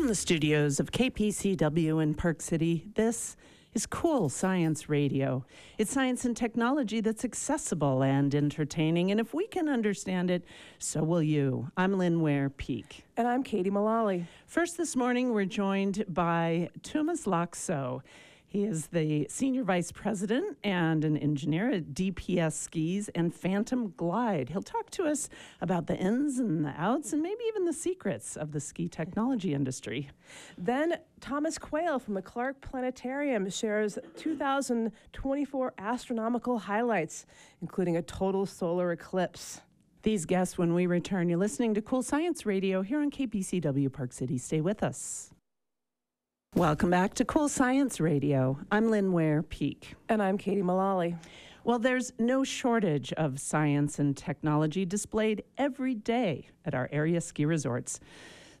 From the studios of KPCW in Park City, this is Cool Science Radio. It's science and technology that's accessible and entertaining, and if we can understand it, so will you. I'm Lynn Ware Peek. And I'm Katie Mullally. First this morning, we're joined by Tuomas Laakso. He is the senior vice president and an engineer at DPS Skis and Phantom Glide. He'll talk to us about the ins and the outs and maybe even the secrets of the ski technology industry. Then Thomas Quayle from the Clark Planetarium shares 2024 astronomical highlights, including a total solar eclipse. These guests when we return. You're listening to Cool Science Radio here on KPCW Park City. Stay with us. Welcome back to Cool Science Radio. I'm Lynn Ware Peek. And I'm Katie Mullally. Well, there's no shortage of science and technology displayed every day at our area ski resorts.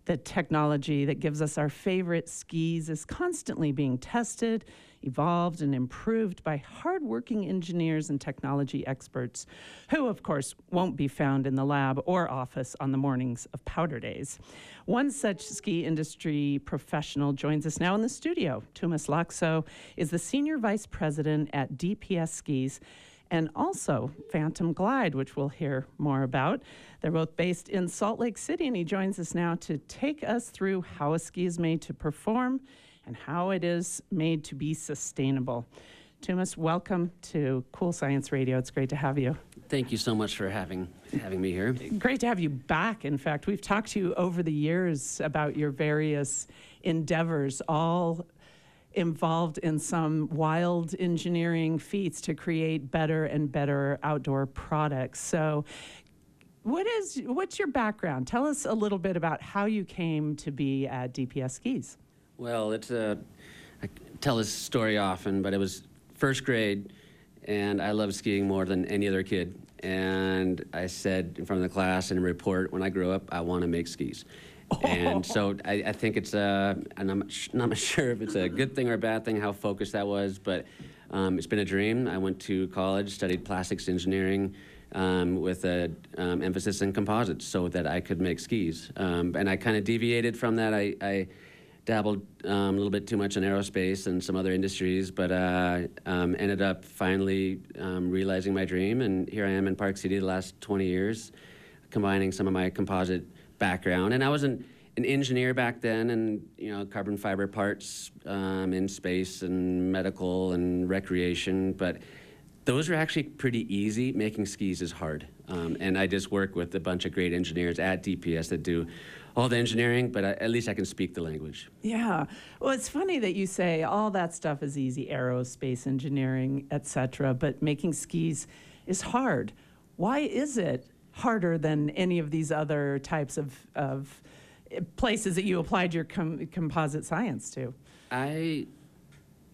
The technology that gives us our favorite skis is constantly being tested evolved and improved by hardworking engineers and technology experts, who, of course, won't be found in the lab or office on the mornings of powder days. One such ski industry professional joins us now in the studio. Tuomas Laakso is the Senior Vice President at DPS Skis and also Phantom Glide, which we'll hear more about. They're both based in Salt Lake City, and he joins us now to take us through how a ski is made to perform and how it is made to be sustainable. Tuomas, welcome to Cool Science Radio. It's great to have you. Thank you so much for having having me here. Great to have you back. In fact, we've talked to you over the years about your various endeavors, all involved in some wild engineering feats to create better and better outdoor products. So, what is what's your background? Tell us a little bit about how you came to be at DPS Skis. Well, it's a, I tell this story often, but it was first grade, and I loved skiing more than any other kid. And I said in front of the class in a report, when I grow up, I want to make skis. and so I, I, think it's a, and I'm not sure if it's a good thing or a bad thing, how focused that was, but um, it's been a dream. I went to college, studied plastics engineering um, with an um, emphasis in composites so that I could make skis. Um, and I kind of deviated from that. I, I dabbled um, a little bit too much in aerospace and some other industries, but uh, um, ended up finally um, realizing my dream. And here I am in Park City the last 20 years, combining some of my composite background. And I was an, an engineer back then, and you know, carbon fiber parts um, in space and medical and recreation, but those are actually pretty easy. Making skis is hard. Um, and I just work with a bunch of great engineers at DPS that do all the engineering, but I, at least I can speak the language. Yeah. Well, it's funny that you say all that stuff is easy, aerospace engineering, etc., but making skis is hard. Why is it harder than any of these other types of, of places that you applied your com- composite science to? I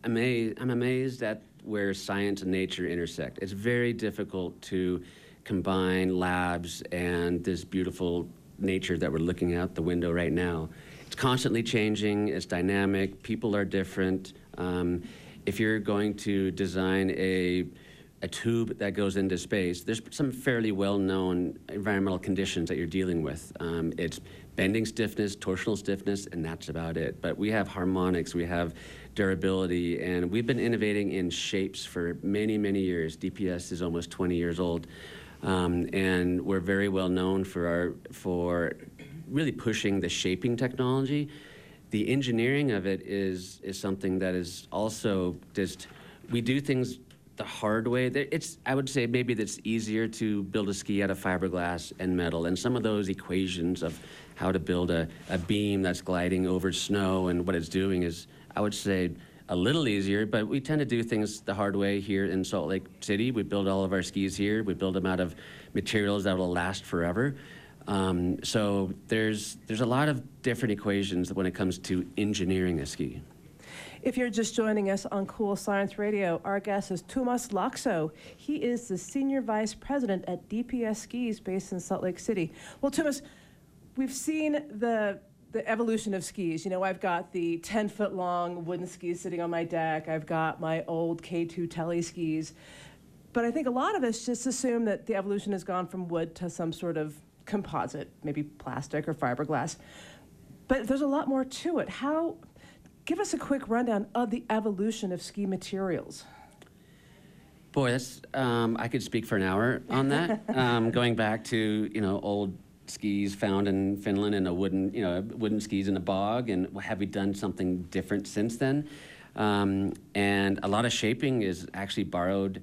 amazed, I'm amazed at where science and nature intersect. It's very difficult to combine labs and this beautiful nature that we're looking out the window right now. It's constantly changing, it's dynamic, people are different. Um, if you're going to design a a tube that goes into space, there's some fairly well-known environmental conditions that you're dealing with. Um, it's bending stiffness, torsional stiffness, and that's about it. But we have harmonics, we have durability, and we've been innovating in shapes for many, many years. DPS is almost 20 years old. Um, and we're very well known for our for really pushing the shaping technology. The engineering of it is is something that is also just we do things the hard way. It's I would say maybe that's easier to build a ski out of fiberglass and metal, and some of those equations of how to build a, a beam that's gliding over snow and what it's doing is I would say a little easier, but we tend to do things the hard way here in Salt Lake City. We build all of our skis here. We build them out of materials that will last forever. Um, so there's there's a lot of different equations when it comes to engineering a ski. If you're just joining us on Cool Science Radio, our guest is Tuomas Laakso. He is the Senior Vice President at DPS Skis based in Salt Lake City. Well, Tuomas, we've seen the the evolution of skis. You know, I've got the 10 foot long wooden skis sitting on my deck. I've got my old K2 Tele skis. But I think a lot of us just assume that the evolution has gone from wood to some sort of composite, maybe plastic or fiberglass. But there's a lot more to it. How, give us a quick rundown of the evolution of ski materials. Boy, that's um, I could speak for an hour on that. um, going back to you know old skis found in Finland and a wooden you know wooden skis in a bog, and have we done something different since then? Um, and a lot of shaping is actually borrowed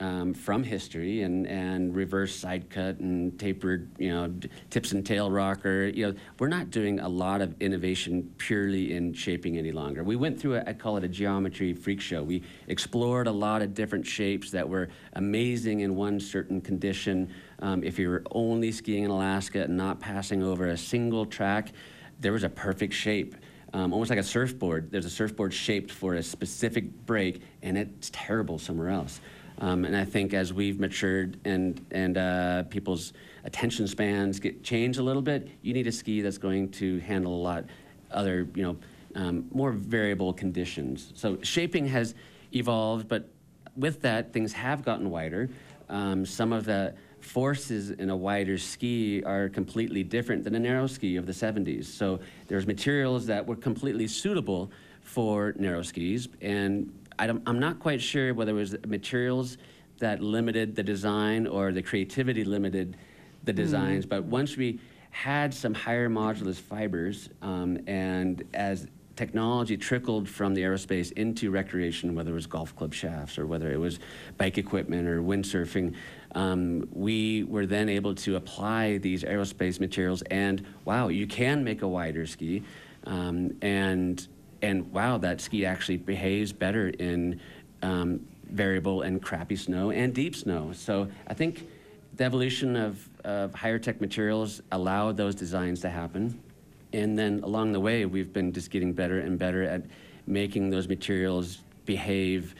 um, from history and, and reverse side cut and tapered, you know, tips and tail rocker. You know, we're not doing a lot of innovation purely in shaping any longer. We went through, a, I call it a geometry freak show. We explored a lot of different shapes that were amazing in one certain condition. Um, if you were only skiing in Alaska and not passing over a single track, there was a perfect shape. Um, almost like a surfboard. There's a surfboard shaped for a specific break, and it's terrible somewhere else. Um, and I think as we've matured and, and uh, people's attention spans get changed a little bit, you need a ski that's going to handle a lot other, you know, um, more variable conditions. So shaping has evolved, but with that, things have gotten wider. Um, some of the forces in a wider ski are completely different than a narrow ski of the 70s. So there's materials that were completely suitable for narrow skis, and I am not quite sure whether it was materials that limited the design or the creativity limited the hmm. designs, mm. but once we had some higher modulus fibers, um, and as technology trickled from the aerospace into recreation, whether it was golf club shafts or whether it was bike equipment or windsurfing, um, we were then able to apply these aerospace materials. And wow, you can make a wider ski, um, and and wow, that ski actually behaves better in um, variable and crappy snow and deep snow. So I think the evolution of, of higher tech materials allowed those designs to happen. And then along the way, we've been just getting better and better at making those materials behave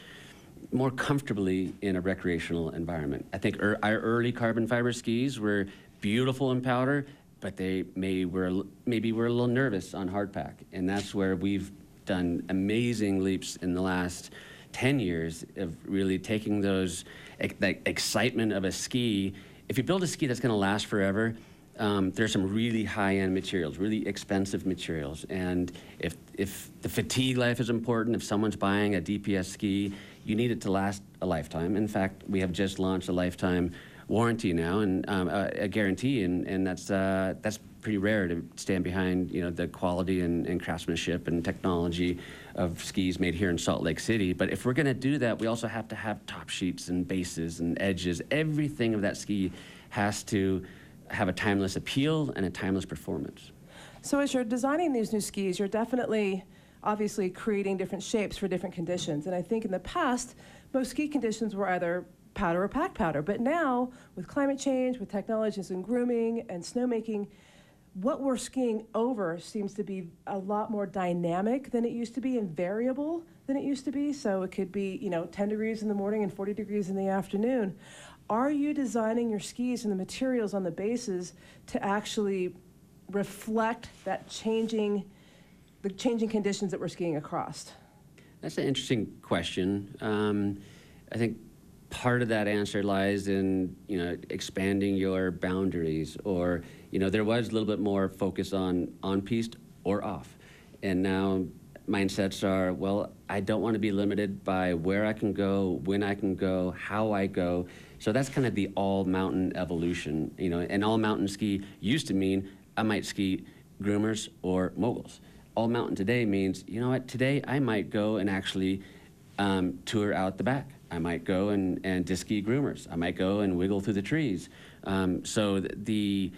more comfortably in a recreational environment. I think er, our early carbon fiber skis were beautiful in powder, but they may were maybe we're a little nervous on hardpack, and that's where we've done amazing leaps in the last 10 years of really taking those, that excitement of a ski. If you build a ski that's going to last forever, um, there's some really high-end materials, really expensive materials. And if, if the fatigue life is important, if someone's buying a DPS ski, you need it to last a lifetime. In fact, we have just launched a lifetime warranty now and um, a, a, guarantee, and, and that's, uh, that's pretty rare to stand behind you know the quality and, and craftsmanship and technology of skis made here in Salt Lake City. But if we're going to do that, we also have to have top sheets and bases and edges. Everything of that ski has to have a timeless appeal and a timeless performance. So as you're designing these new skis, you're definitely obviously creating different shapes for different conditions. And I think in the past, most ski conditions were either powder or pack powder. But now, with climate change, with technologies in grooming and snowmaking, what we're skiing over seems to be a lot more dynamic than it used to be and variable than it used to be. So it could be, you know, 10 degrees in the morning and 40 degrees in the afternoon. Are you designing your skis and the materials on the bases to actually reflect that changing, the changing conditions that we're skiing across? That's an interesting question. Um, I think part of that answer lies in you know expanding your boundaries or you know there was a little bit more focus on on piste or off and now mindsets are well i don't want to be limited by where i can go when i can go how i go so that's kind of the all mountain evolution you know and all mountain ski used to mean i might ski groomers or moguls all mountain today means you know what today i might go and actually um, tour out the back I might go and, and disky groomers. I might go and wiggle through the trees. Um, so the, the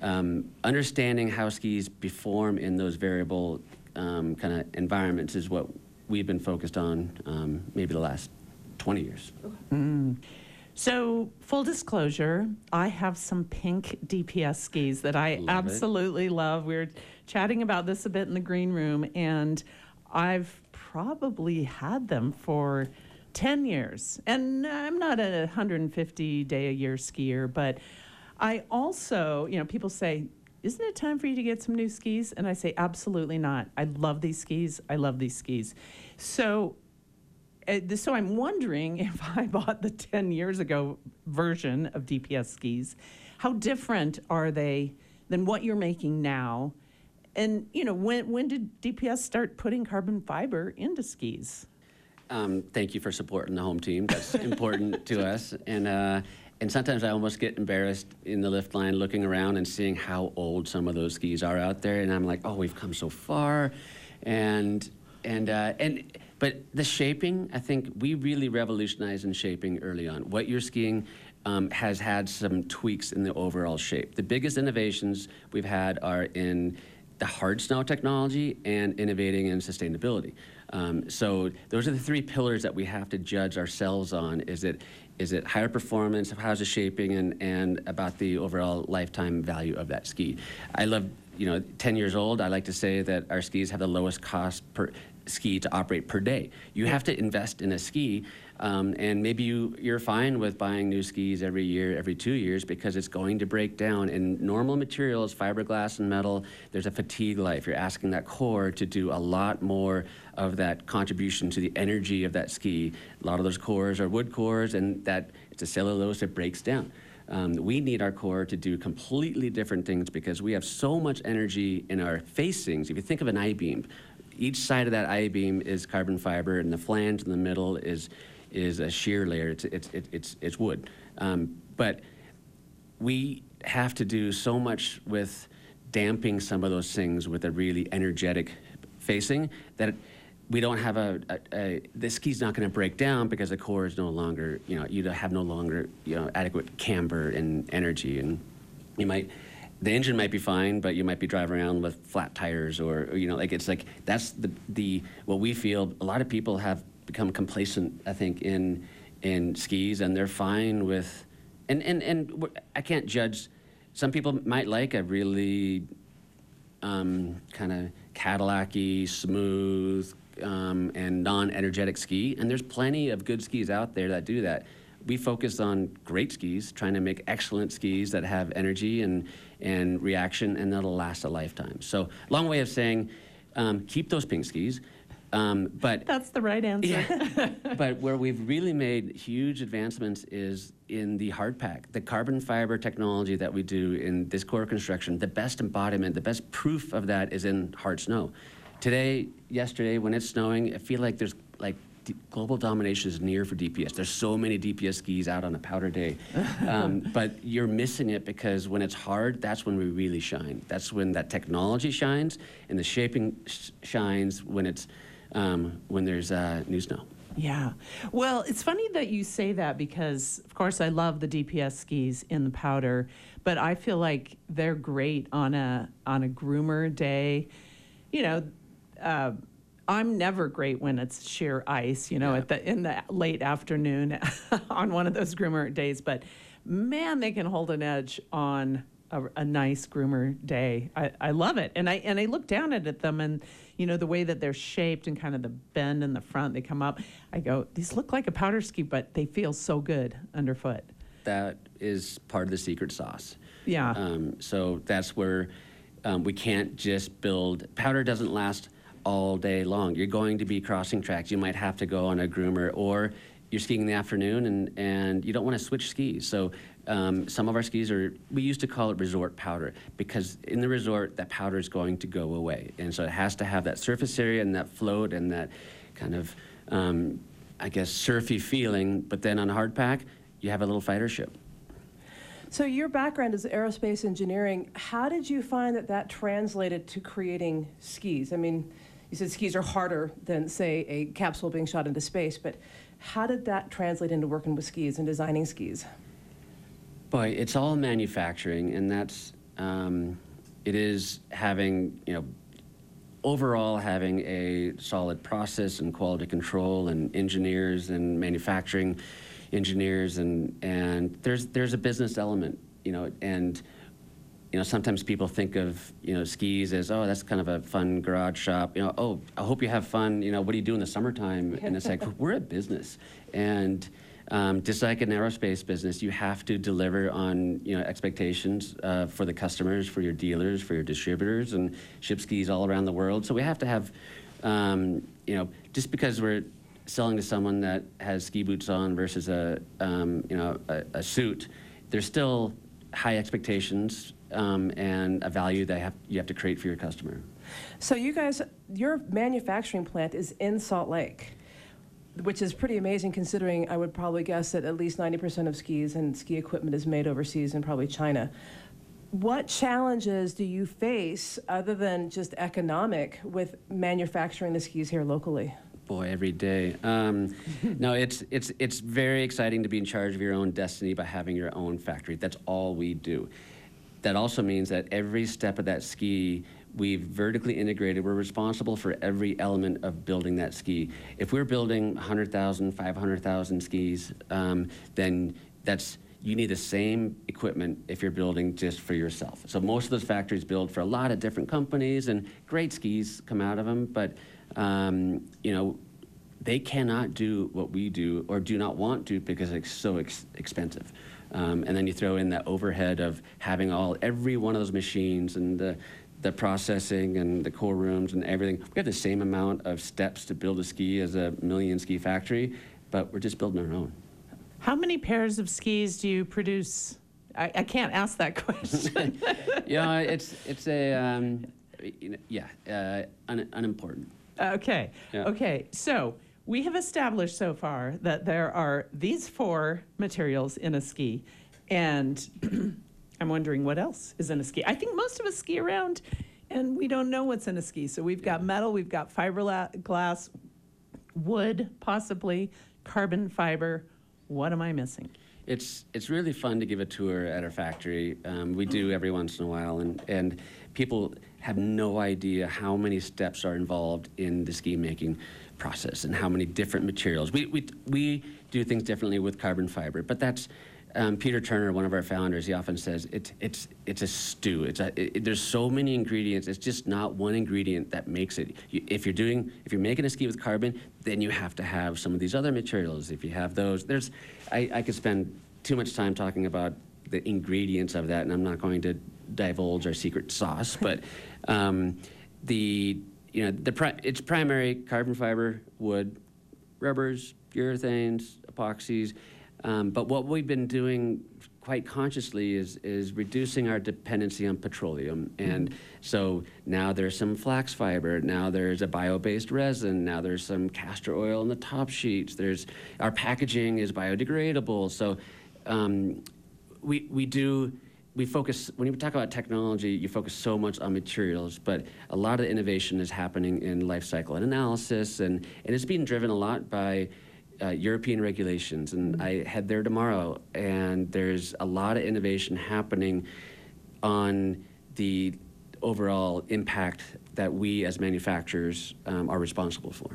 um, understanding how skis perform in those variable um, kind of environments is what we've been focused on um, maybe the last 20 years. Mm. So, full disclosure, I have some pink DPS skis that I love absolutely it. love. We were chatting about this a bit in the green room, and I've probably had them for 10 years. And I'm not a 150 day a year skier, but I also, you know, people say, isn't it time for you to get some new skis? And I say, absolutely not. I love these skis. I love these skis. So, uh, so I'm wondering if I bought the 10 years ago version of DPS skis, how different are they than what you're making now? And you know, when when did DPS start putting carbon fiber into skis? Um, thank you for supporting the home team. That's important to us. And uh, and sometimes I almost get embarrassed in the lift line looking around and seeing how old some of those skis are out there. And I'm like, oh, we've come so far. And and uh, and but the shaping, I think we really revolutionized in shaping early on. What you're skiing um, has had some tweaks in the overall shape. The biggest innovations we've had are in the hard snow technology and innovating in sustainability. Um, so those are the three pillars that we have to judge ourselves on. Is it is it higher performance, how's it shaping, and, and about the overall lifetime value of that ski. I love, you know, 10 years old, I like to say that our skis have the lowest cost per ski to operate per day. You have to invest in a ski um, and maybe you, you're fine with buying new skis every year, every two years, because it's going to break down. And normal materials, fiberglass and metal, there's a fatigue life. You're asking that core to do a lot more of that contribution to the energy of that ski. A lot of those cores are wood cores, and that it's a cellulose that breaks down. Um, we need our core to do completely different things because we have so much energy in our facings. If you think of an I-beam, each side of that I-beam is carbon fiber, and the flange in the middle is is a shear layer. It's, it's, it's, it's wood. Um, but we have to do so much with damping some of those things with a really energetic facing that we don't have a, a, a the ski's not going to break down because the core is no longer, you know, you have no longer, you know, adequate camber and energy. And you might, the engine might be fine, but you might be driving around with flat tires or, or, you know, like it's like that's the, the, what we feel a lot of people have become complacent, I think, in in skis, and they're fine with. And and and I can't judge. Some people might like a really um, kind of Cadillac-y, smooth, um, and non-energetic ski, and there's plenty of good skis out there that do that. We focus on great skis, trying to make excellent skis that have energy and and reaction, and that'll last a lifetime. So, long way of saying, um, keep those pink skis. Um, but that's the right answer. Yeah. but where we've really made huge advancements is in the hard pack, the carbon fiber technology that we do in this core construction. The best embodiment, the best proof of that is in hard snow. Today, yesterday, when it's snowing, I feel like there's like global domination is near for DPS. There's so many DPS skis out on a powder day, um, but you're missing it because when it's hard, that's when we really shine. That's when that technology shines, and the shaping sh shines when it's um, when there's uh, new snow. Yeah. Well, it's funny that you say that because, of course, I love the DPS skis in the powder, but I feel like they're great on a on a groomer day. You know, uh, I'm never great when it's sheer ice. You know, yeah. at the in the late afternoon on one of those groomer days, but man, they can hold an edge on a, a nice groomer day. I, I love it, and I and I look down at them and you know, the way that they're shaped and kind of the bend in the front, they come up. I go, these look like a powder ski, but they feel so good underfoot. That is part of the secret sauce. Yeah. Um, so that's where um, we can't just build, powder doesn't last all day long. You're going to be crossing tracks. You might have to go on a groomer or you're skiing in the afternoon and, and you don't want to switch skis. So um, some of our skis are, we used to call it resort powder because in the resort, that powder is going to go away. And so it has to have that surface area and that float and that kind of, um, I guess, surfy feeling. But then on hard pack, you have a little fighter ship. So your background is aerospace engineering. How did you find that that translated to creating skis? I mean, you said skis are harder than, say, a capsule being shot into space, but how did that translate into working with skis and designing skis? Boy, it's all manufacturing, and that's um, it is having you know overall having a solid process and quality control and engineers and manufacturing engineers and and there's there's a business element you know and you know sometimes people think of you know skis as oh that's kind of a fun garage shop you know oh I hope you have fun you know what do you do in the summertime? And it's like we're a business and um, just like an aerospace business, you have to deliver on you know expectations uh, for the customers, for your dealers, for your distributors, and ship skis all around the world. So we have to have, um, you know, just because we're selling to someone that has ski boots on versus a um, you know a, a, suit, there's still high expectations um, and a value that have, you have to create for your customer. So you guys, your manufacturing plant is in Salt Lake, which is pretty amazing considering I would probably guess that at least 90% of skis and ski equipment is made overseas in probably China. What challenges do you face other than just economic with manufacturing the skis here locally? Boy, every day. Um, no, it's it's it's very exciting to be in charge of your own destiny by having your own factory. That's all we do. That also means that every step of that ski, we've vertically integrated. We're responsible for every element of building that ski. If we're building 100,000, 500,000 skis, um, then that's you need the same equipment if you're building just for yourself. So most of those factories build for a lot of different companies, and great skis come out of them. But um, you know, they cannot do what we do or do not want to because it's so ex- expensive. Um, and then you throw in that overhead of having all every one of those machines and the the processing and the core rooms and everything. We have the same amount of steps to build a ski as a million ski factory, but we're just building our own. How many pairs of skis do you produce? I, I can't ask that question. yeah, it's it's a um, yeah uh, un, unimportant. okay. Yeah. Okay. So we have established so far that there are these four materials in a ski, and I'm wondering what else is in a ski. I think most of us ski around, and we don't know what's in a ski. So we've got metal, we've got fiberglass, wood, possibly carbon fiber. What am I missing? It's it's really fun to give a tour at our factory. Um, we do every once in a while, and and people have no idea how many steps are involved in the ski making process and how many different materials. We we we do things differently with carbon fiber, but that's um, Peter Turner, one of our founders, he often says it's it's it's a stew. It's a, it, there's so many ingredients. It's just not one ingredient that makes it. You, if you're doing if you're making a ski with carbon, then you have to have some of these other materials. If you have those, there's I, I could spend too much time talking about the ingredients of that, and I'm not going to divulge our secret sauce. But um, the you know the pri- it's primary carbon fiber, wood, rubbers, urethanes, epoxies. Um, but what we've been doing quite consciously is, is reducing our dependency on petroleum. And so now there's some flax fiber, now there's a bio-based resin, now there's some castor oil in the top sheets. There's our packaging is biodegradable. So um, we we do we focus when you talk about technology you focus so much on materials but a lot of innovation is happening in life cycle and analysis and, and it's being driven a lot by uh, European regulations, and I head there tomorrow. And there's a lot of innovation happening on the overall impact that we as manufacturers um, are responsible for.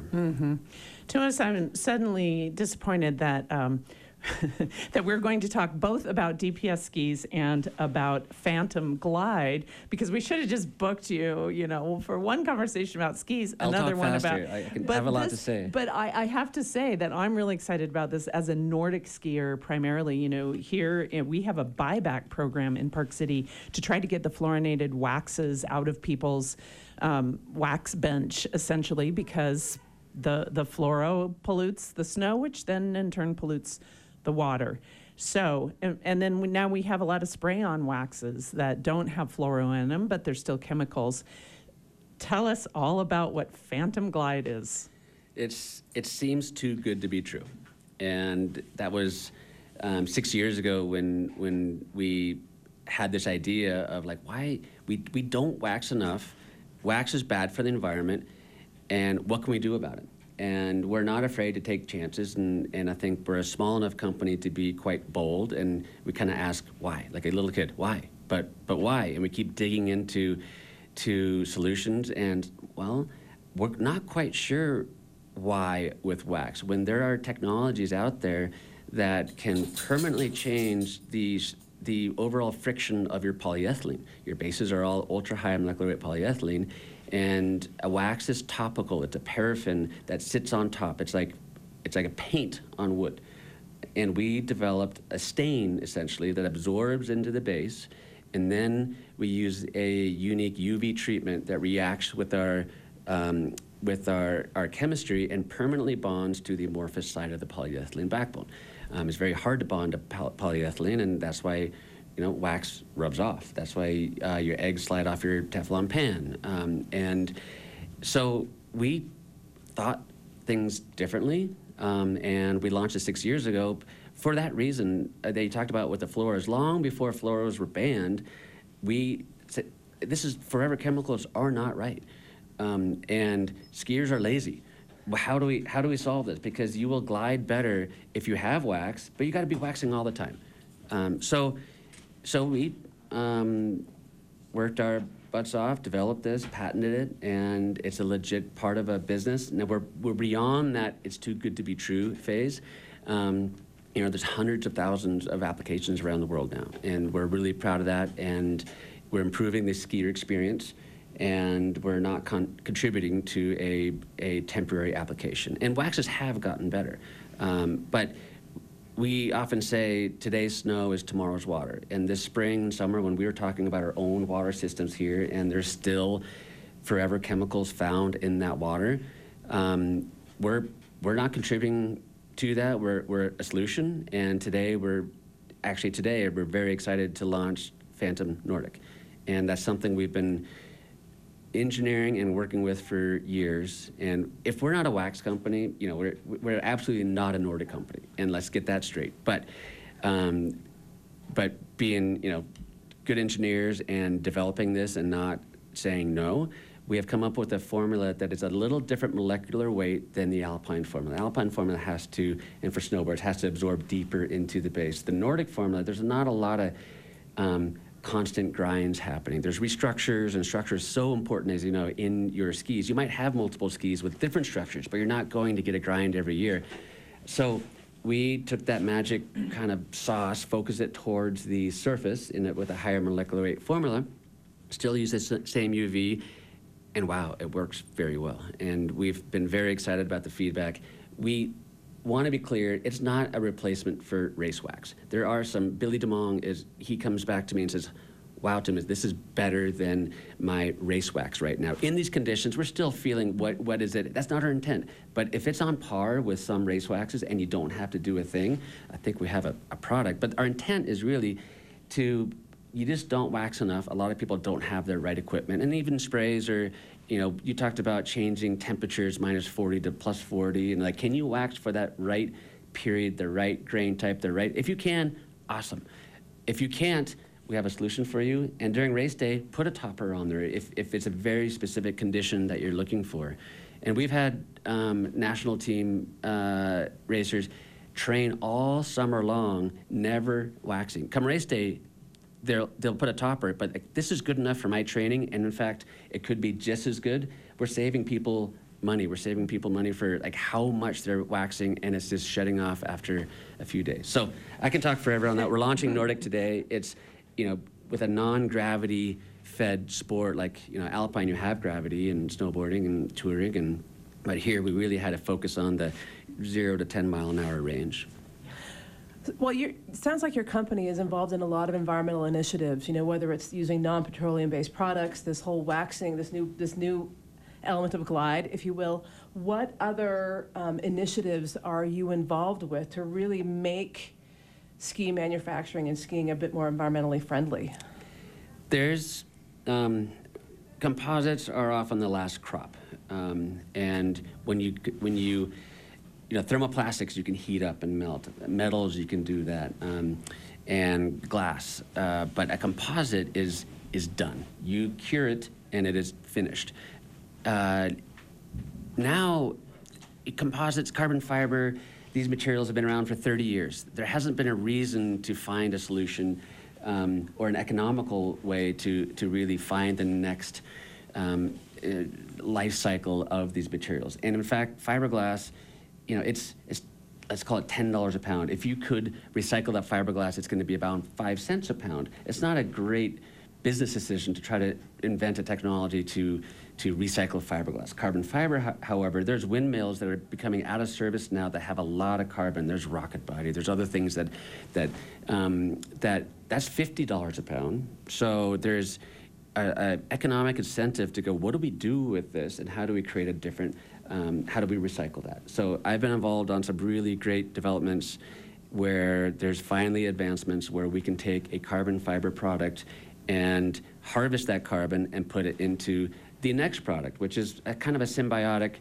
Tuomas, I'm suddenly disappointed that um, that we're going to talk both about DPS skis and about Phantom Glide because we should have just booked you, you know, for one conversation about skis, I'll another one faster. about. I- I can But have a lot to say. But I, I have to say that I'm really excited about this as a Nordic skier, primarily. You know, here eh, we have a buyback program in Park City to try to get the fluorinated waxes out of people's um, wax bench, essentially, because the the fluoro pollutes the snow, which then in turn pollutes the water. So, and, and then we, now we have a lot of spray-on waxes that don't have fluoro in them, but they're still chemicals. Tell us all about what Phantom Glide is. It's it seems too good to be true, and that was um, six years ago when when we had this idea of like why we we don't wax enough. Wax is bad for the environment, and what can we do about it? And we're not afraid to take chances, and, and I think we're a small enough company to be quite bold, and we kind of ask why, like a little kid, why? But but why? And we keep digging into to solutions, and well, we're not quite sure why with wax when there are technologies out there that can permanently change the the overall friction of your polyethylene. Your bases are all ultra high molecular weight polyethylene, and a wax is topical. It's a paraffin that sits on top. It's like it's like a paint on wood. And we developed a stain essentially that absorbs into the base, and then we use a unique UV treatment that reacts with our um, with our, our chemistry and permanently bonds to the amorphous side of the polyethylene backbone. Um, it's very hard to bond to poly- polyethylene, and that's why you know, wax rubs off. That's why uh, your eggs slide off your Teflon pan. Um, and so we thought things differently, um, and we launched it six years ago. For that reason, uh, they talked about with the fluoros. Long before fluoros were banned, we said, this is forever chemicals are not right. Um, and skiers are lazy. How do we how do we solve this? Because you will glide better if you have wax, but you got to be waxing all the time. Um, so, so we um, worked our butts off, developed this, patented it, and it's a legit part of a business. Now we're we're beyond that. It's too good to be true phase. Um, you know, there's hundreds of thousands of applications around the world now, and we're really proud of that. And we're improving the skier experience, and we're not con- contributing to a a temporary application. And waxes have gotten better, um, but we often say today's snow is tomorrow's water. And this spring and summer, when we were talking about our own water systems here, and there's still forever chemicals found in that water, um, we're we're not contributing to that. We're we're a solution. And today we're actually today we're very excited to launch Phantom Nordic, and that's something we've been engineering and working with for years. And if we're not a wax company, you know, we're, we're absolutely not a Nordic company. And let's get that straight. But, um, but being, you know, good engineers and developing this and not saying no, we have come up with a formula that is a little different molecular weight than the Alpine formula. The alpine formula has to, and for snowboards, has to absorb deeper into the base. The Nordic formula, there's not a lot of um, constant grinds happening. There's restructures, and structure is so important, as you know, in your skis. You might have multiple skis with different structures, but you're not going to get a grind every year. So we took that magic kind of sauce, focused it towards the surface in it with a higher molecular weight formula, still use the same UV, and wow, it works very well. And we've been very excited about the feedback. We want to be clear, it's not a replacement for race wax. There are some, Billy Demong is, he comes back to me and says, wow, Tim, this is better than my race wax right now. In these conditions, we're still feeling what, what is it? That's not our intent. But if it's on par with some race waxes and you don't have to do a thing, I think we have a, a product. But our intent is really to you just don't wax enough. A lot of people don't have their right equipment, and even sprays are. You know, you talked about changing temperatures minus 40 to plus 40, and like, can you wax for that right period, the right grain type, the right? If you can, awesome. If you can't, we have a solution for you. And during race day, put a topper on there if, if it's a very specific condition that you're looking for. And we've had um, national team uh, racers train all summer long, never waxing. Come race day, they'll they'll put a topper, but like, this is good enough for my training, and in fact, it could be just as good. We're saving people money. We're saving people money for like how much they're waxing, and it's just shutting off after a few days. So I can talk forever on that. We're launching Nordic today. It's you know with a non-gravity fed sport like you know alpine, you have gravity and snowboarding and touring, and but here we really had to focus on the zero to ten mile an hour range. Well, it sounds like your company is involved in a lot of environmental initiatives. You know, whether it's using non-petroleum-based products, this whole waxing, this new this new element of glide, if you will. What other um, initiatives are you involved with to really make ski manufacturing and skiing a bit more environmentally friendly? There's um, composites are often the last crop, um, and when you when you you know thermoplastics you can heat up and melt. Metals you can do that, um, and glass. Uh, but a composite is is done. You cure it and it is finished. Uh, now composites, carbon fiber, these materials have been around for 30 years. There hasn't been a reason to find a solution um, or an economical way to, to really find the next um, uh, life cycle of these materials. And in fact, fiberglass, you know, it's, it's let's call it $10 a pound. If you could recycle that fiberglass, it's going to be about five cents a pound. It's not a great business decision to try to invent a technology to to recycle fiberglass. Carbon fiber, however, there's windmills that are becoming out of service now that have a lot of carbon. There's rocket body. There's other things that that um, that that's fifty dollars a pound. So there's a, a economic incentive to go. What do we do with this, and how do we create a different? Um, how do we recycle that? So I've been involved on some really great developments where there's finally advancements where we can take a carbon fiber product and harvest that carbon and put it into the next product, which is a kind of a symbiotic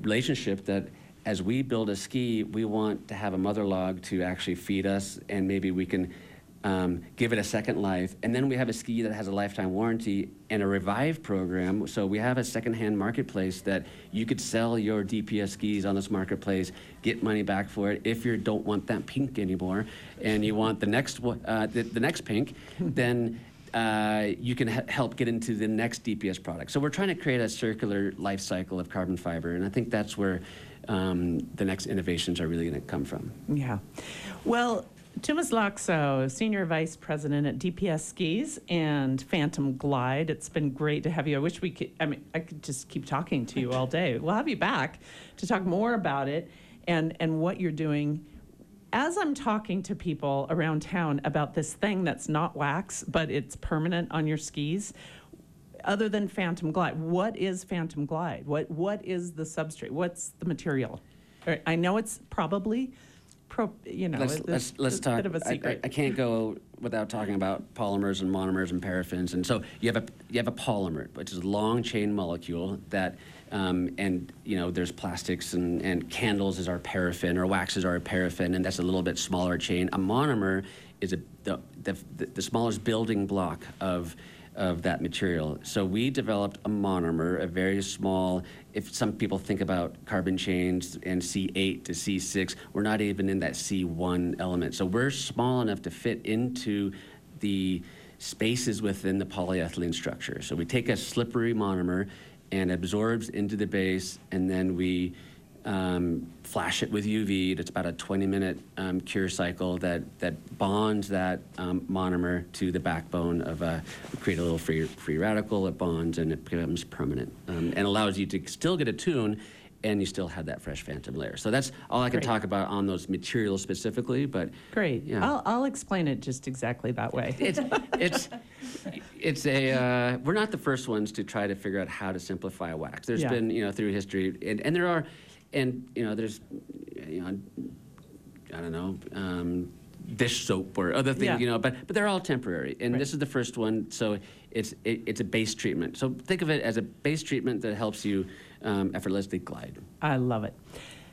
relationship that as we build a ski, we want to have a mother log to actually feed us, and maybe we can um, give it a second life. And then we have a ski that has a lifetime warranty and a revive program. So we have a secondhand marketplace that you could sell your DPS skis on this marketplace, get money back for it. If you don't want that pink anymore, and you want the next uh, the, the next pink, then uh, you can help get into the next DPS product. So we're trying to create a circular life cycle of carbon fiber, and I think that's where um, the next innovations are really going to come from. Yeah. Well, Tuomas Laakso, Senior Vice President at DPS Skis and Phantom Glide. It's been great to have you. I wish we could, I mean, I could just keep talking to you all day. We'll have you back to talk more about it and, and what you're doing. As I'm talking to people around town about this thing that's not wax, but it's permanent on your skis, other than Phantom Glide, what is Phantom Glide? What, what is the substrate? What's the material? I know it's probably pro, you know, let's, let's, let's it's a talk. bit of a I- I, secret. I can't go without talking about polymers and monomers and paraffins. And so you have a you have a polymer, which is a long chain molecule that, um, and you know, there's plastics and, and candles is our paraffin or waxes are a paraffin, and that's a little bit smaller chain. A monomer is a the the, the smallest building block of of that material. So we developed a monomer, a very small, if some people think about carbon chains and C8 to C6, we're not even in that C1 element. So we're small enough to fit into the spaces within the polyethylene structure. So we take a slippery monomer and absorbs into the base, and then we um, flash it with UV. It's about a 20-minute um, cure cycle that that bonds that um, monomer to the backbone of a create a little free free radical. It bonds and it becomes permanent um, and allows you to still get a tune. And you still have that fresh phantom layer. So that's all I can Great. talk about on those materials specifically. But Great. Yeah. I'll, I'll explain it just exactly that way. it's it's it's a uh, we're not the first ones to try to figure out how to simplify wax. There's Yeah. been you know through history, and, and there are, and you know there's, you know, I don't know. Um, dish soap or other things, Yeah. you know, but but they're all temporary, and Right. this is the first one, so it's it, it's a base treatment. So think of it as a base treatment that helps you um, effortlessly glide. I love it.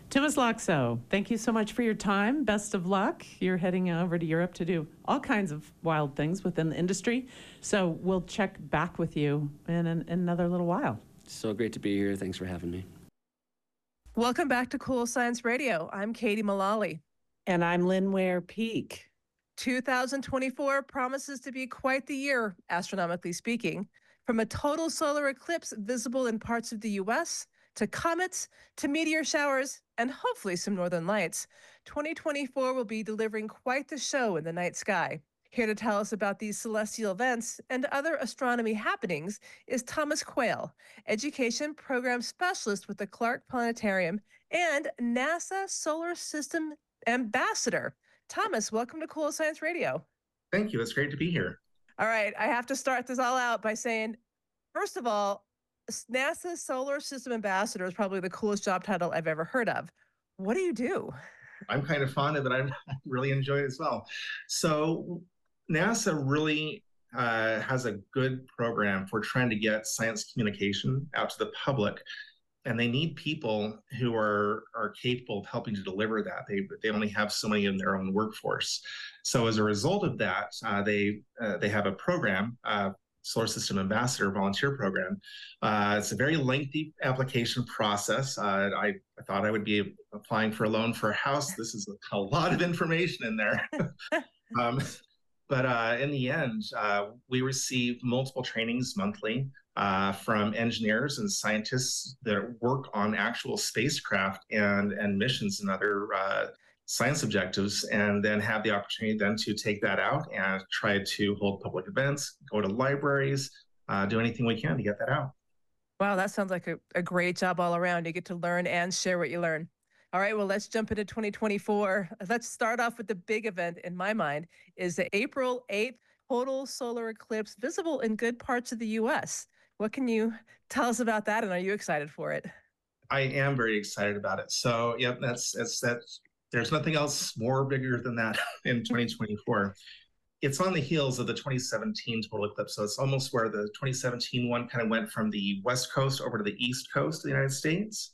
Tuomas Laakso, thank you so much for your time. Best of luck. You're heading over to Europe to do all kinds of wild things within the industry. So we'll check back with you in, an, in another little while. So great to be here. Thanks for having me. Welcome back to Cool Science Radio. I'm Katie Mullally. And I'm Lynn Ware Peek. 2024 promises to be quite the year, astronomically speaking. From a total solar eclipse visible in parts of the US to comets to meteor showers and hopefully some northern lights, 2024 will be delivering quite the show in the night sky. Here to tell us about these celestial events and other astronomy happenings is Thomas Quayle, Education Program Specialist with the Clark Planetarium and NASA Solar System Ambassador. Thomas, welcome to Cool Science Radio. Thank you. It's great to be here. All right, I have to start this all out by saying, first of all, NASA Solar System Ambassador is probably the coolest job title I've ever heard of. What do you do? I'm kind of fond of it. I really enjoy it as well. So, NASA really uh, has a good program for trying to get science communication out to the public. And they need people who are, are capable of helping to deliver that. They, they only have so many in their own workforce. So, as a result of that, uh, they, uh, they have a program, uh, Solar System Ambassador Volunteer Program. Uh, it's a very lengthy application process. Uh, I, I thought I would be applying for a loan for a house. This is a, lot of information in there. um, but uh, in the end, uh, we receive multiple trainings monthly uh, from engineers and scientists that work on actual spacecraft and, and missions and other uh, science objectives, and then have the opportunity then to take that out and try to hold public events, go to libraries, uh, do anything we can to get that out. Wow, that sounds like a, a great job all around. You get to learn and share what you learn. All right, well, let's jump into 2024. Let's start off with the big event in my mind is the April 8th total solar eclipse visible in good parts of the US. What can you tell us about that and are you excited for it? I am very excited about it. So, yep, that's that's that there's nothing else more bigger than that in 2024. It's on the heels of the 2017 total eclipse. So it's almost where the 2017 one kind of went from the west coast over to the east coast of the United States.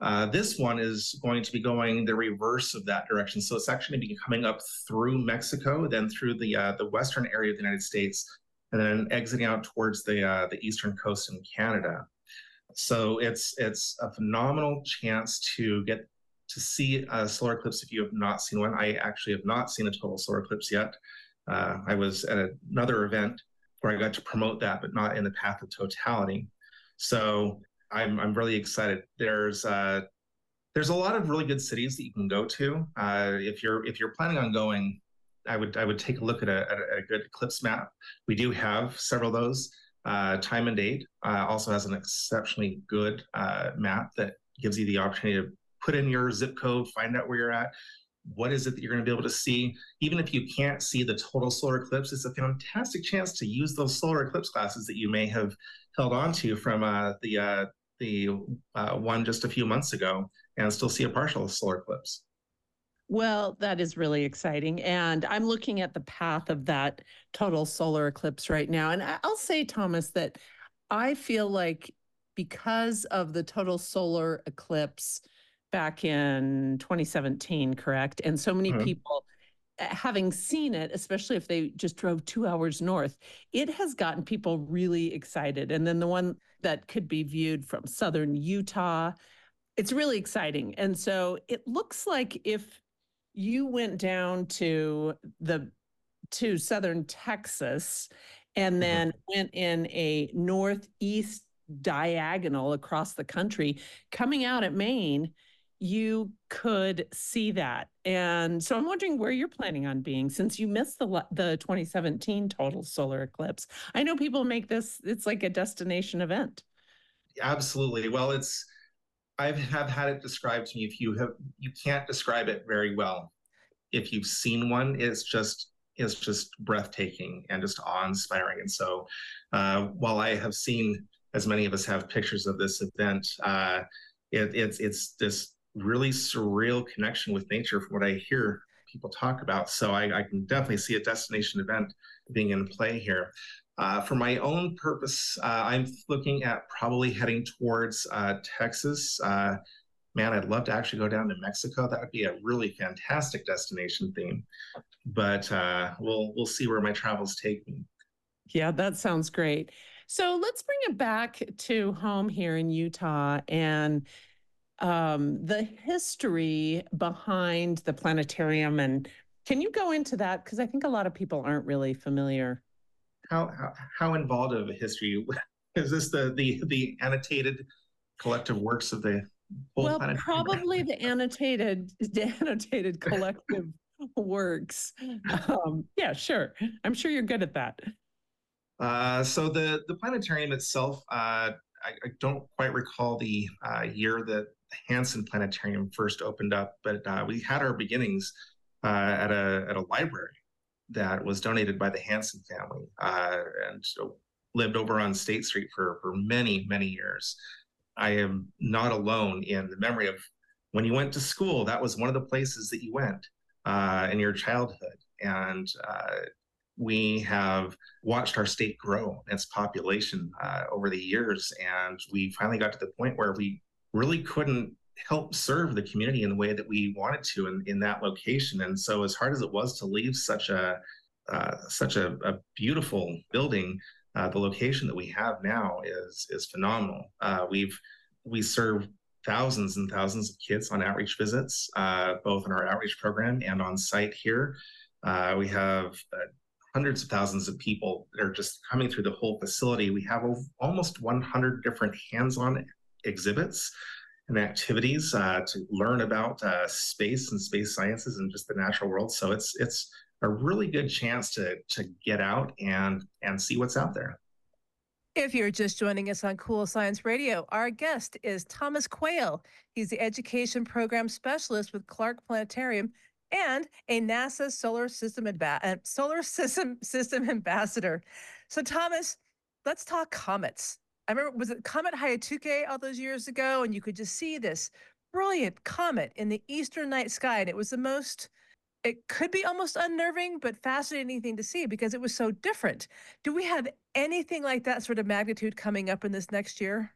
Uh, this one is going to be going the reverse of that direction. So it's actually going to be coming up through Mexico, then through the uh, the western area of the United States, and then exiting out towards the uh, the eastern coast in Canada. So it's it's a phenomenal chance to get to see a solar eclipse if you have not seen one. I actually have not seen a total solar eclipse yet. Uh, I was at another event where I got to promote that, but not in the path of totality. So I'm I'm really excited. There's uh, there's a lot of really good cities that you can go to. Uh, if you're if you're planning on going, I would I would take a look at a, at a good eclipse map. We do have several of those. Uh, time and date uh, also has an exceptionally good uh, map that gives you the opportunity to put in your zip code, find out where you're at. What is it that you're going to be able to see? Even if you can't see the total solar eclipse, it's a fantastic chance to use those solar eclipse classes that you may have held on to from uh, the uh, the uh, one just a few months ago and still see a partial solar eclipse. Well, that is really exciting. And I'm looking at the path of that total solar eclipse right now. And I'll say, Thomas, that I feel like because of the total solar eclipse back in 2017, correct? And so many Mhm. people uh, having seen it, especially if they just drove two hours north, it has gotten people really excited. And then the one that could be viewed from southern Utah, it's really exciting. And so it looks like if you went down to the to southern Texas and mm-hmm. then went in a northeast diagonal across the country, coming out at Maine, you could see that. And so I'm wondering where you're planning on being since you missed the the 2017 total solar eclipse. I know people make this it's like a destination event. Absolutely. Well, it's I have had it described to me. If you have, you can't describe it very well. If you've seen one, it's just it's just breathtaking and just awe-inspiring. And so, uh, while I have seen, as many of us have, pictures of this event, uh, it, it's it's this really surreal connection with nature, from what I hear people talk about. So I, I can definitely see a destination event being in play here. Uh, for my own purpose, uh, I'm looking at probably heading towards uh, Texas. Uh, man, I'd love to actually go down to Mexico. That would be a really fantastic destination theme. But uh, we'll we'll see where my travels take me. Yeah, that sounds great. So let's bring it back to home here in Utah and um, the history behind the planetarium. And can you go into that? Because I think a lot of people aren't really familiar. How how, how involved of a history is this? The the the annotated collective works of the whole well, planet? probably the annotated, the annotated collective works. Um, yeah, sure. I'm sure you're good at that. Uh, so the the planetarium itself, uh, I, don't quite recall the uh, year that Hansen Planetarium first opened up, but uh, we had our beginnings uh, at a at a library that was donated by the Hansen family, uh, and lived over on State Street for for many many years. I am not alone in the memory of when you went to school. That was one of the places that you went in your childhood, and we have watched our state grow its population uh, over the years and we finally got to the point where we really couldn't help serve the community in the way that we wanted to in, in that location. And so as hard as it was to leave such a uh, such a, a, beautiful building uh, the location that we have now is is phenomenal. Uh, we've we serve thousands and thousands of kids on outreach visits uh, both in our outreach program and on site here. Uh, we have hundreds of thousands of people that are just coming through the whole facility. We have almost 100 different hands-on exhibits and activities uh, to learn about uh, space and space sciences and just the natural world. So it's it's a really good chance to to get out and and see what's out there. If you're just joining us on Cool Science Radio, our guest is Thomas Quayle. He's the Education Program Specialist with Clark Planetarium and a NASA Solar System uh, Solar System System Ambassador. So Thomas, let's talk comets. I remember was it Comet Hyakutake all those years ago, and you could just see this brilliant comet in the eastern night sky, and it was the most it could be almost unnerving, but fascinating thing to see because it was so different. Do we have anything like that sort of magnitude coming up in this next year?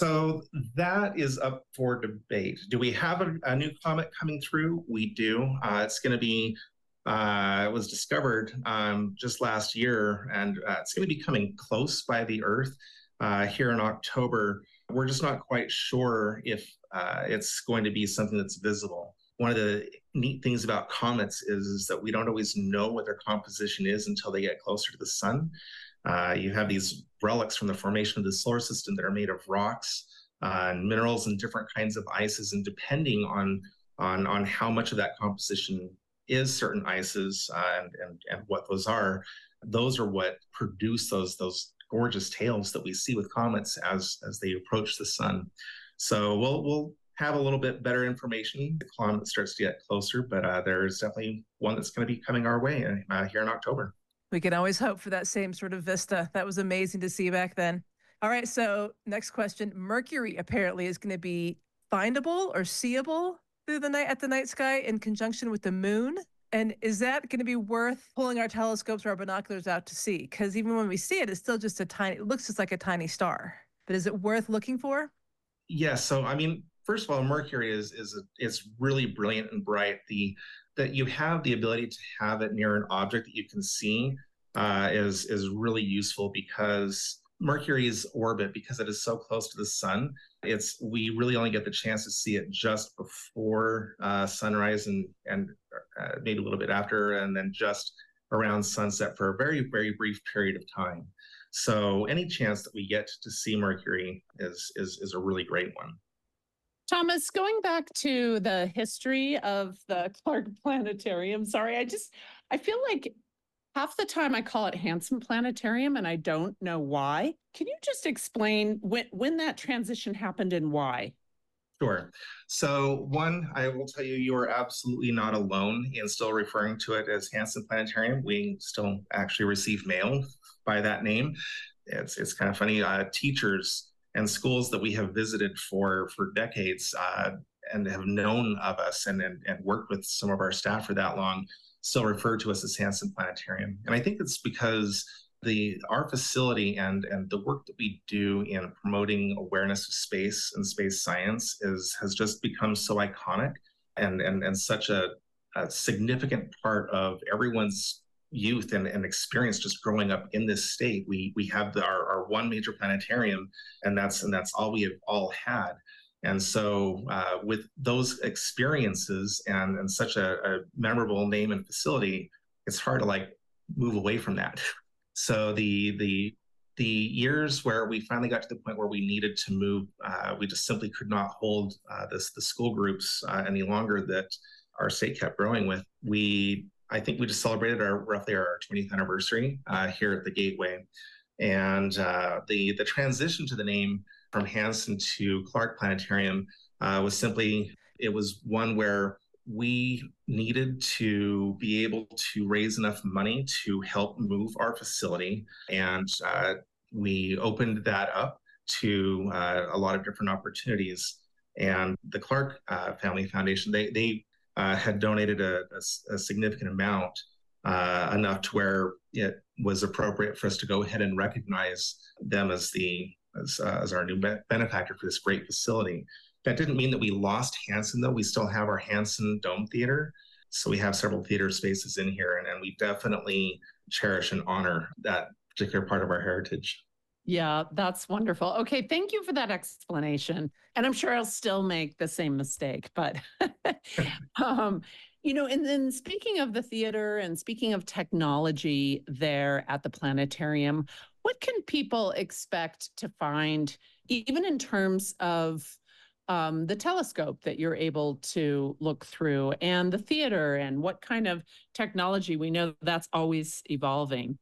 So that is up for debate. Do we have a, a new comet coming through? We do. Uh, it's going to be. Uh, it was discovered um, just last year, and uh, it's going to be coming close by the Earth uh, here in October. We're just not quite sure if uh, it's going to be something that's visible. One of the neat things about comets is, is, that we don't always know what their composition is until they get closer to the sun. Uh, you have these relics from the formation of the solar system that are made of rocks uh, and minerals and different kinds of ices, and depending on on on how much of that composition is certain ices uh, and, and and what those are, those are what produce those those gorgeous tails that we see with comets as as they approach the sun. So we'll we'll have a little bit better information the comet starts to get closer, but uh, there's definitely one that's going to be coming our way uh, here in October. We can always hope for that same sort of vista. That was amazing to see back then. All right, so next question. Mercury apparently is going to be findable or seeable through the night at the night sky in conjunction with the moon. And is that going to be worth pulling our telescopes or our binoculars out to see? Because even when we see it, it's still just a tiny, it looks just like a tiny star. But is it worth looking for? Yes. Yeah, so, I mean, first of all, Mercury is is it's really brilliant and bright. The that you have the ability to have it near an object that you can see uh, is is really useful because Mercury's orbit, because it is so close to the sun, it's we really only get the chance to see it just before uh, sunrise and and uh, maybe a little bit after, and then just around sunset for a very very brief period of time. So any chance that we get to see Mercury is is is a really great one. Thomas, going back to the history of the Clark Planetarium, sorry, I just I feel like half the time I call it Hansen Planetarium and I don't know why. Can you just explain when when that transition happened and why? Sure. So, one, I will tell you, you are absolutely not alone in still referring to it as Hansen Planetarium. We still actually receive mail by that name. It's it's kind of funny. Uh, teachers and schools that we have visited for for decades uh, and have known of us and, and and worked with some of our staff for that long still refer to us as Hansen Planetarium. And I think it's because the our facility and and the work that we do in promoting awareness of space and space science is has just become so iconic and and and such a, a significant part of everyone's youth and, and experience just growing up in this state. We we have the, our, our one major planetarium, and that's and that's all we have all had. And so, uh, with those experiences and and such a, a memorable name and facility, it's hard to like move away from that. So the the the years where we finally got to the point where we needed to move, uh, we just simply could not hold uh, this the school groups uh, any longer that our state kept growing with. We I think we just celebrated our roughly our 20th anniversary uh, here at the Gateway, and uh, the the transition to the name from Hansen to Clark Planetarium uh, was simply it was one where we needed to be able to raise enough money to help move our facility, and uh, we opened that up to uh, a lot of different opportunities. And the Clark uh, Family Foundation they they uh, had donated a, a, a significant amount, uh, enough to where it was appropriate for us to go ahead and recognize them as the as, uh, as our new benefactor for this great facility. That didn't mean that we lost Hansen, though. We still have our Hansen Dome Theater. So we have several theater spaces in here, and, and we definitely cherish and honor that particular part of our heritage. Yeah, that's wonderful. Okay, thank you for that explanation. And I'm sure I'll still make the same mistake, but um, you know, and then speaking of the theater and speaking of technology there at the planetarium, what can people expect to find, even in terms of um, the telescope that you're able to look through and the theater and what kind of technology we know that's always evolving?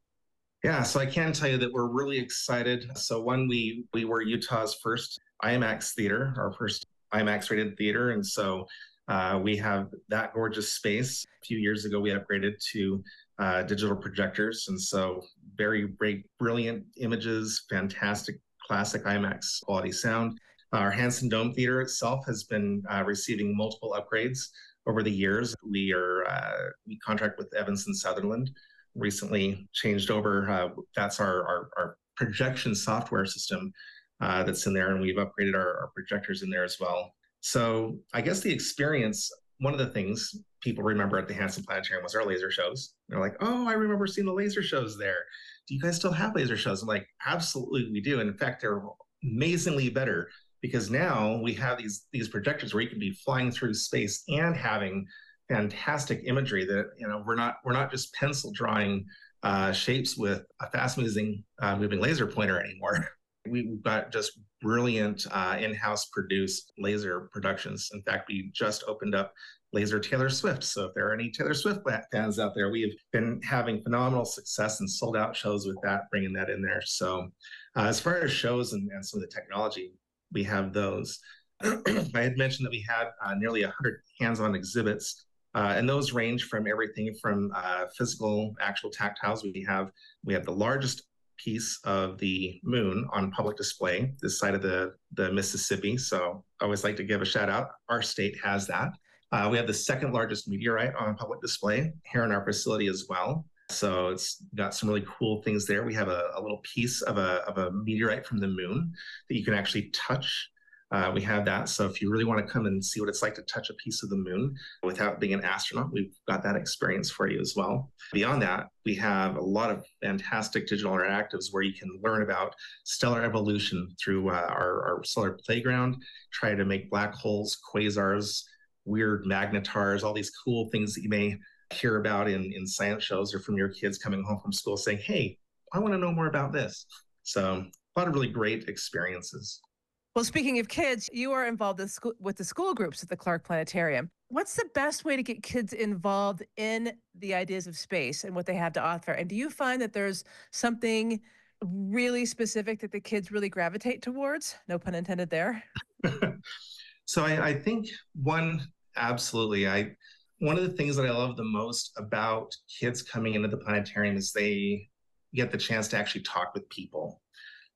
Yeah, so I can tell you that we're really excited. So one, we we were Utah's first IMAX theater, our first IMAX rated theater, and so uh, we have that gorgeous space. A few years ago, we upgraded to uh, digital projectors, and so very, very brilliant images, fantastic classic IMAX quality sound. Our Hansen Dome Theater itself has been uh, receiving multiple upgrades over the years. We are uh, we contract with Evans and Sutherland. Recently changed over. Uh, that's our, our, our projection software system uh, that's in there, and we've upgraded our, our projectors in there as well. So I guess the experience. One of the things people remember at the Hansen Planetarium was our laser shows. They're like, "Oh, I remember seeing the laser shows there. Do you guys still have laser shows?" I'm like, "Absolutely, we do. And in fact, they're amazingly better because now we have these these projectors where you can be flying through space and having fantastic imagery that you know we're not we're not just pencil drawing uh, shapes with a fast moving uh, moving laser pointer anymore. We've got just brilliant uh, in-house produced laser productions. In fact, we just opened up Laser Taylor Swift. So if there are any Taylor Swift fans out there, we have been having phenomenal success and sold out shows with that, bringing that in there. So uh, as far as shows and, and some of the technology, we have those. I had mentioned that we had uh, nearly 100 hands-on exhibits, uh, and those range from everything from uh, physical, actual tactiles. We have we have the largest piece of the moon on public display this side of the the Mississippi. So I always like to give a shout out. Our state has that. Uh, we have the second largest meteorite on public display here in our facility as well. So it's got some really cool things there. We have a, a little piece of a, of a meteorite from the moon that you can actually touch. Uh, we have that. So if you really want to come and see what it's like to touch a piece of the moon without being an astronaut, we've got that experience for you as well. Beyond that, we have a lot of fantastic digital interactives where you can learn about stellar evolution through uh, our, our solar playground, try to make black holes, quasars, weird magnetars, all these cool things that you may hear about in, in science shows or from your kids coming home from school saying, hey, I want to know more about this. So a lot of really great experiences. Well, speaking of kids, you are involved with, the school groups at the Clark Planetarium. What's the best way to get kids involved in the ideas of space and what they have to offer? And do you find that there's something really specific that the kids really gravitate towards? No pun intended there. so I, I think one, absolutely. I one of the things that I love the most about kids coming into the planetarium is they get the chance to actually talk with people.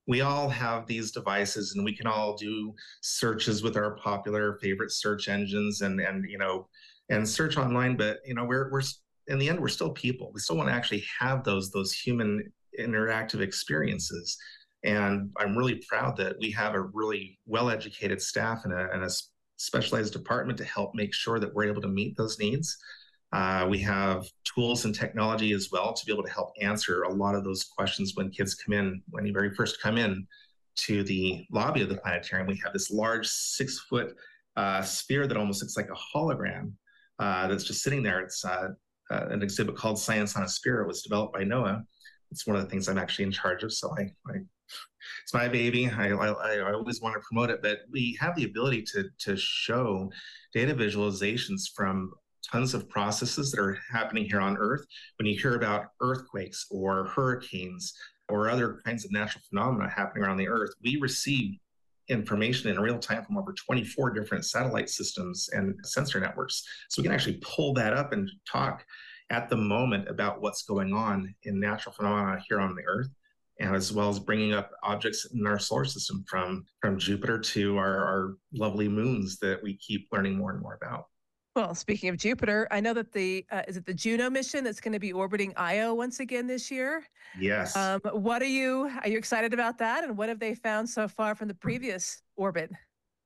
We all have these devices and we can all do searches with our popular favorite search engines and and you know and search online, but you know, we're we're in the end we're still people. We still want to actually have those those human interactive experiences. And I'm really proud that we have a really well-educated staff and a, and a specialized department to help make sure that we're able to meet those needs. Uh, we have tools and technology as well to be able to help answer a lot of those questions when kids come in, when you very first come in to the lobby of the planetarium. We have this large six foot uh, sphere that almost looks like a hologram uh, that's just sitting there. It's uh, uh, an exhibit called Science on a Sphere. It was developed by NOAA. It's one of the things I'm actually in charge of. So I, I it's my baby. I, I, I, always want to promote it, but we have the ability to, to show data visualizations from tons of processes that are happening here on Earth. When you hear about earthquakes or hurricanes or other kinds of natural phenomena happening around the Earth, we receive information in real time from over 24 different satellite systems and sensor networks. So we can actually pull that up and talk at the moment about what's going on in natural phenomena here on the Earth and as well as bringing up objects in our solar system from from Jupiter to our, our lovely moons that we keep learning more and more about. Well, speaking of Jupiter, I know that the uh, is it the Juno mission that's going to be orbiting Io once again this year. Yes. Um, what are you are you excited about that? And what have they found so far from the previous orbit?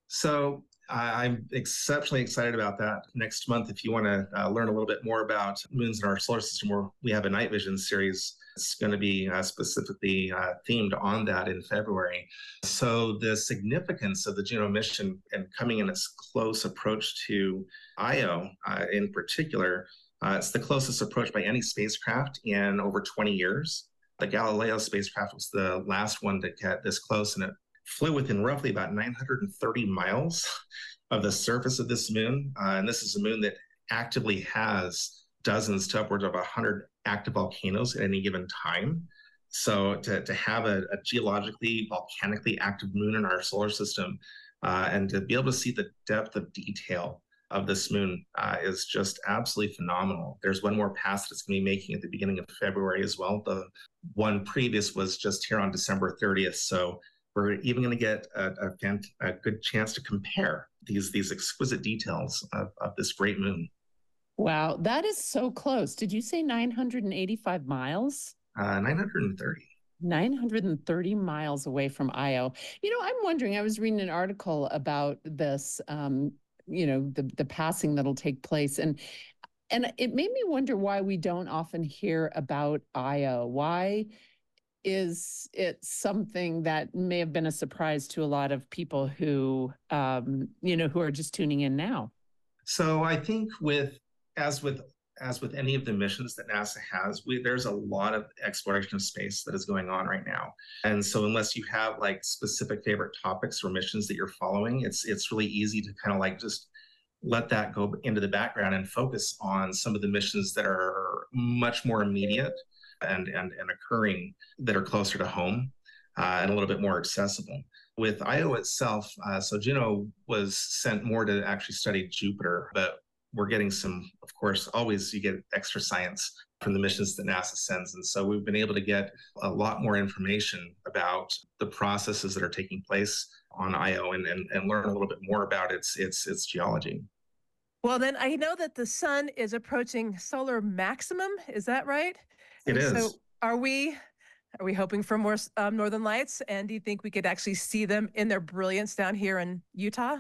So I'm exceptionally excited about that. Next month, if you want to uh, learn a little bit more about moons in our solar system, where we have a night vision series it's going to be uh, specifically uh, themed on that in February. So, the significance of the Juno mission and coming in its close approach to Io uh, in particular, uh, it's the closest approach by any spacecraft in over 20 years. The Galileo spacecraft was the last one to get this close, and it flew within roughly about 930 miles of the surface of this moon. Uh, and this is a moon that actively has dozens to upwards of 100 active volcanoes at any given time. So to, to have a, a geologically, volcanically active moon in our solar system uh, and to be able to see the depth of detail of this moon uh, is just absolutely phenomenal. There's one more pass that's going to be making at the beginning of February as well. The one previous was just here on December 30th. So we're even going to get a, a, a, good chance to compare these these exquisite details of, of this great moon. Wow, that is so close. Did you say 985 miles? Uh, 930. 930 miles away from Io. You know, I'm wondering, I was reading an article about this, um, you know, the, the passing that'll take place. And and it made me wonder why we don't often hear about Io. Why is it something that may have been a surprise to a lot of people who, um, you know, who are just tuning in now? So I think with as with as with any of the missions that NASA has, we, there's a lot of exploration of space that is going on right now. And so unless you have like specific favorite topics or missions that you're following, it's it's really easy to kind of like just let that go into the background and focus on some of the missions that are much more immediate and and, and occurring that are closer to home uh, and a little bit more accessible. With Io itself, uh, so Juno was sent more to actually study Jupiter, but we're getting some, of course, always you get extra science from the missions that NASA sends. And so we've been able to get a lot more information about the processes that are taking place on Io and, and, and learn a little bit more about its, its, its geology. Well, then I know that the sun is approaching solar maximum. Is that right? It is. So are we are we hoping for more um, northern lights? And do you think we could actually see them in their brilliance down here in Utah?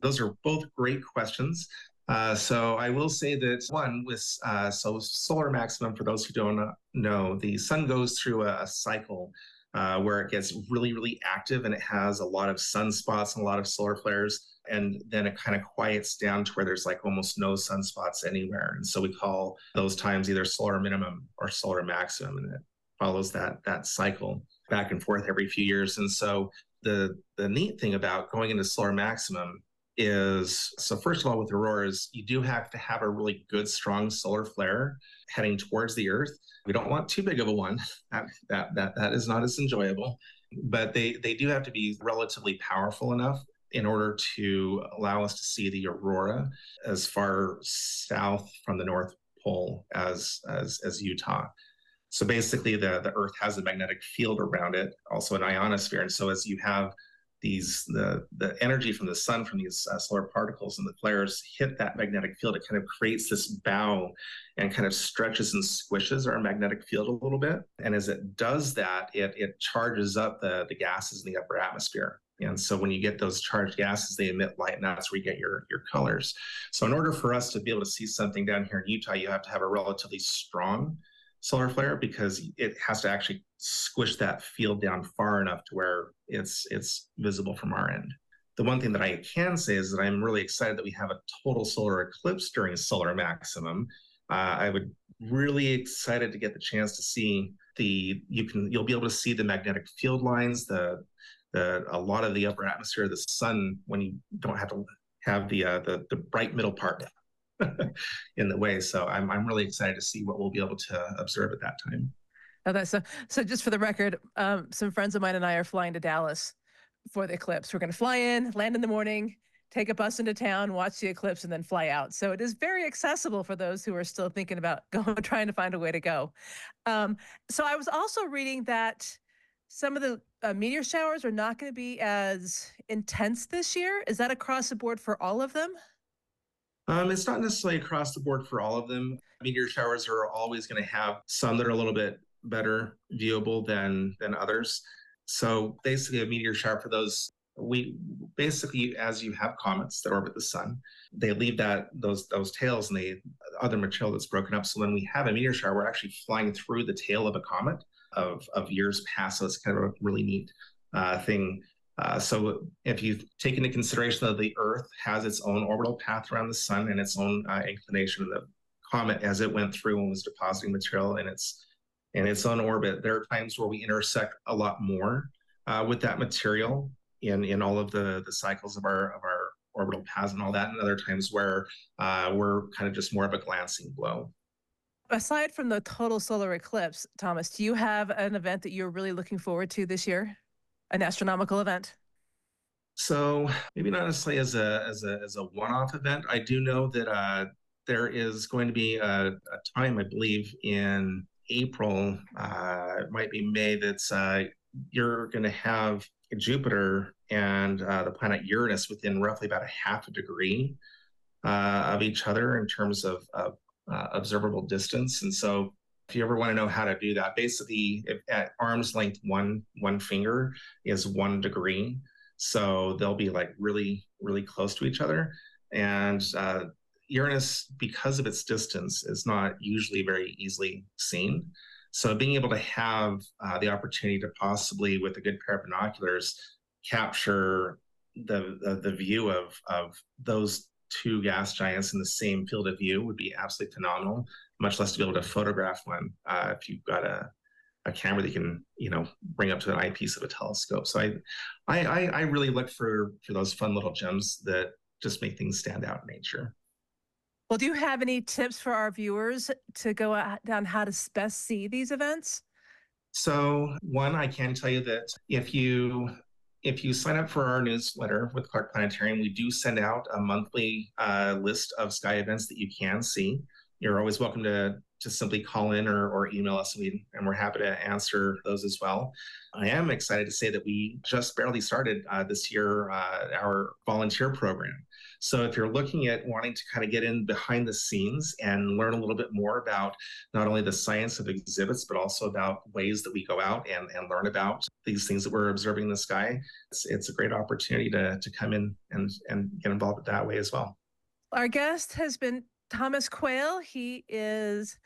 Those are both great questions. Uh, so I will say that one with uh, so solar maximum for those who don't know, the sun goes through a, a cycle uh, where it gets really really active and it has a lot of sunspots and a lot of solar flares, and then it kind of quiets down to where there's like almost no sunspots anywhere, and so we call those times either solar minimum or solar maximum, and it follows that that cycle back and forth every few years, and so the the neat thing about going into solar maximum is so first of all with auroras you do have to have a really good strong solar flare heading towards the earth. We don't want too big of a one. That that that, that is not as enjoyable. But they they do have to be relatively powerful enough in order to allow us to see the aurora as far south from the north pole as as as utah. So basically the the earth has a magnetic field around it also an ionosphere. And so as you have these the the energy from the sun from these uh, solar particles and the flares hit that magnetic field. It kind of creates this bow and kind of stretches and squishes our magnetic field a little bit. And as it does that it it charges up the the gases in the upper atmosphere. And so when you get those charged gases they emit light and that's where you get your your colors. So in order for us to be able to see something down here in utah you have to have a relatively strong solar flare because it has to actually squish that field down far enough to where it's it's visible from our end. The one thing that I can say is that I'm really excited that we have a total solar eclipse during solar maximum. Uh, I would really excited to get the chance to see the you can you'll be able to see the magnetic field lines, the the a lot of the upper atmosphere of the sun when you don't have to have the uh, the the bright middle part in the way. So I'm I'm really excited to see what we'll be able to observe at that time. Okay, so. So just for the record, um, some friends of mine and I are flying to Dallas for the eclipse. We're going to fly in, land in the morning, take a bus into town, watch the eclipse, and then fly out. So it is very accessible for those who are still thinking about going, trying to find a way to go. Um, so I was also reading that some of the uh, meteor showers are not going to be as intense this year. Is that across the board for all of them? Um, it's not necessarily across the board for all of them. Meteor showers are always going to have some that are a little bit better viewable than than others. So basically, a meteor shower for those we basically as you have comets that orbit the sun, they leave that those those tails and they other material that's broken up. So when we have a meteor shower, we're actually flying through the tail of a comet of of years past. So it's kind of a really neat uh, thing. Uh, so if you take into consideration that the Earth has its own orbital path around the sun and its own uh, inclination, of the comet as it went through and was depositing material in its and it's on orbit. There are times where we intersect a lot more uh, with that material in in all of the the cycles of our of our orbital paths and all that, and other times where uh, we're kind of just more of a glancing blow. Aside from the total solar eclipse, Thomas, do you have an event that you're really looking forward to this year? An astronomical event? So maybe not necessarily as a as a as a one-off event. I do know that uh, there is going to be a, a time, I believe, in April, uh, it might be May, that's uh, you're going to have Jupiter and uh, the planet Uranus within roughly about a half a degree uh, of each other in terms of, of uh, observable distance. And so, if you ever want to know how to do that, basically, if at arm's length, one one finger is one degree. So they'll be like really, really close to each other. And uh, Uranus, because of its distance, is not usually very easily seen. So being able to have uh, the opportunity to possibly, with a good pair of binoculars, capture the the, the view of of those two gas giants in the same field of view would be absolutely phenomenal. Much less to be able to photograph one uh, if you've got a a camera that you can you know bring up to an eyepiece of a telescope. So I, I I really look for for those fun little gems that just make things stand out in nature. Well, do you have any tips for our viewers to go out- down how to best see these events? So one, I can tell you that if you if you sign up for our newsletter with Clark Planetarium, we do send out a monthly uh, list of sky events that you can see. You're always welcome to to simply call in or, or email us, and, we, and we're happy to answer those as well. I am excited to say that we just barely started uh, this year uh, our volunteer program. So if you're looking at wanting to kind of get in behind the scenes and learn a little bit more about not only the science of exhibits, but also about ways that we go out and, and learn about these things that we're observing in the sky, it's, it's a great opportunity to, to come in and, and get involved that way as well. Our guest has been Thomas Quayle. He is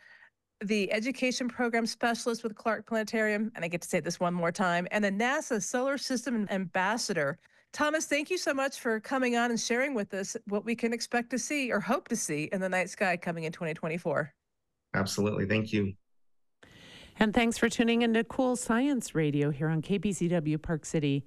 the education program specialist with Clark Planetarium, and I get to say this one more time, and the NASA Solar System Ambassador. Thomas, thank you so much for coming on and sharing with us what we can expect to see or hope to see in the night sky coming in 2024. Absolutely. Thank you. And thanks for tuning into Cool Science Radio here on KPCW Park City.